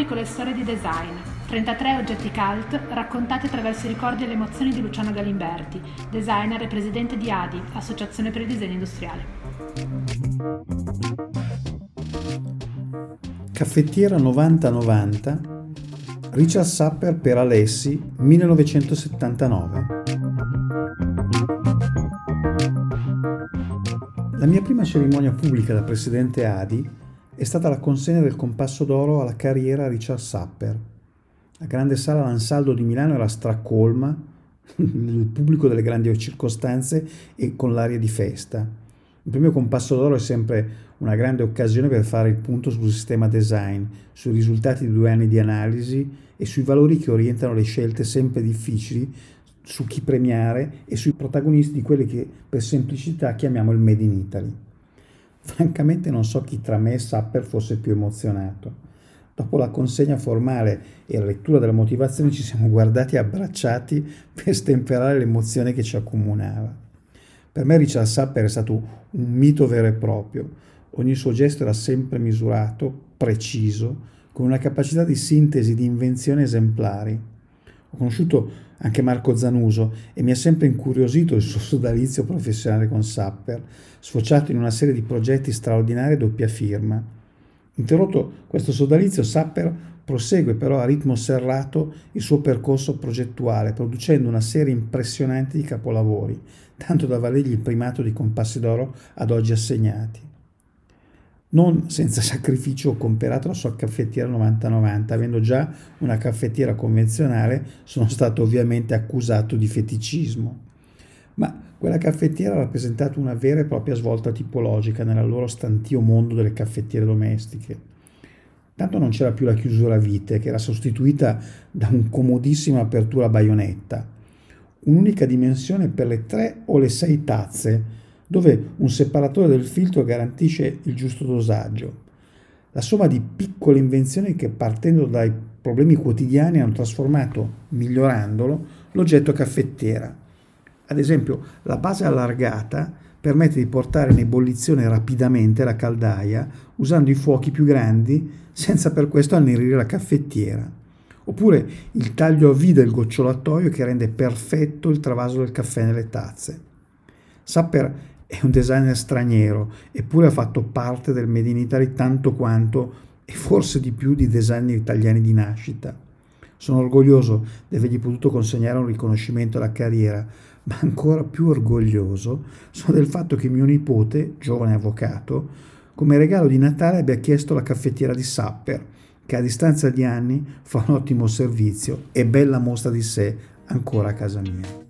piccole storie di design, 33 oggetti cult raccontati attraverso i ricordi e le emozioni di Luciano Galimberti, designer e presidente di ADI, Associazione per il Disegno Industriale. Caffettiera 9090 Richard Sapper per Alessi 1979 La mia prima cerimonia pubblica da presidente ADI è stata la consegna del compasso d'oro alla carriera Richard Sapper. La grande sala Lansaldo di Milano era stracolma, il pubblico delle grandi circostanze e con l'aria di festa. Il premio compasso d'oro è sempre una grande occasione per fare il punto sul sistema design, sui risultati di due anni di analisi e sui valori che orientano le scelte sempre difficili su chi premiare e sui protagonisti di quelli che per semplicità chiamiamo il Made in Italy. Francamente non so chi tra me e Sapper fosse più emozionato. Dopo la consegna formale e la lettura della motivazione ci siamo guardati abbracciati per stemperare l'emozione che ci accomunava. Per me Richard Sapper è stato un mito vero e proprio. Ogni suo gesto era sempre misurato, preciso, con una capacità di sintesi, di invenzione esemplari. Ho conosciuto anche Marco Zanuso e mi ha sempre incuriosito il suo sodalizio professionale con Sapper, sfociato in una serie di progetti straordinari a doppia firma. Interrotto questo sodalizio, Sapper prosegue però a ritmo serrato il suo percorso progettuale, producendo una serie impressionante di capolavori, tanto da valergli il primato di compassi d'oro ad oggi assegnati non senza sacrificio ho comperato la sua caffettiera 9090, avendo già una caffettiera convenzionale sono stato ovviamente accusato di feticismo. Ma quella caffettiera ha rappresentato una vera e propria svolta tipologica nell'allora stantio mondo delle caffettiere domestiche. Tanto non c'era più la chiusura a vite, che era sostituita da un comodissima apertura a baionetta, un'unica dimensione per le tre o le sei tazze, dove un separatore del filtro garantisce il giusto dosaggio. La somma di piccole invenzioni che partendo dai problemi quotidiani hanno trasformato, migliorandolo, l'oggetto caffettiera. Ad esempio, la base allargata permette di portare in ebollizione rapidamente la caldaia usando i fuochi più grandi senza per questo annerire la caffettiera. Oppure il taglio a V del gocciolatoio che rende perfetto il travaso del caffè nelle tazze. Sapper è un designer straniero, eppure ha fatto parte del Made in Italy tanto quanto e forse di più di designer italiani di nascita. Sono orgoglioso di avergli potuto consegnare un riconoscimento alla carriera, ma ancora più orgoglioso sono del fatto che mio nipote, giovane avvocato, come regalo di Natale abbia chiesto la caffettiera di Sapper, che a distanza di anni fa un ottimo servizio e bella mostra di sé ancora a casa mia.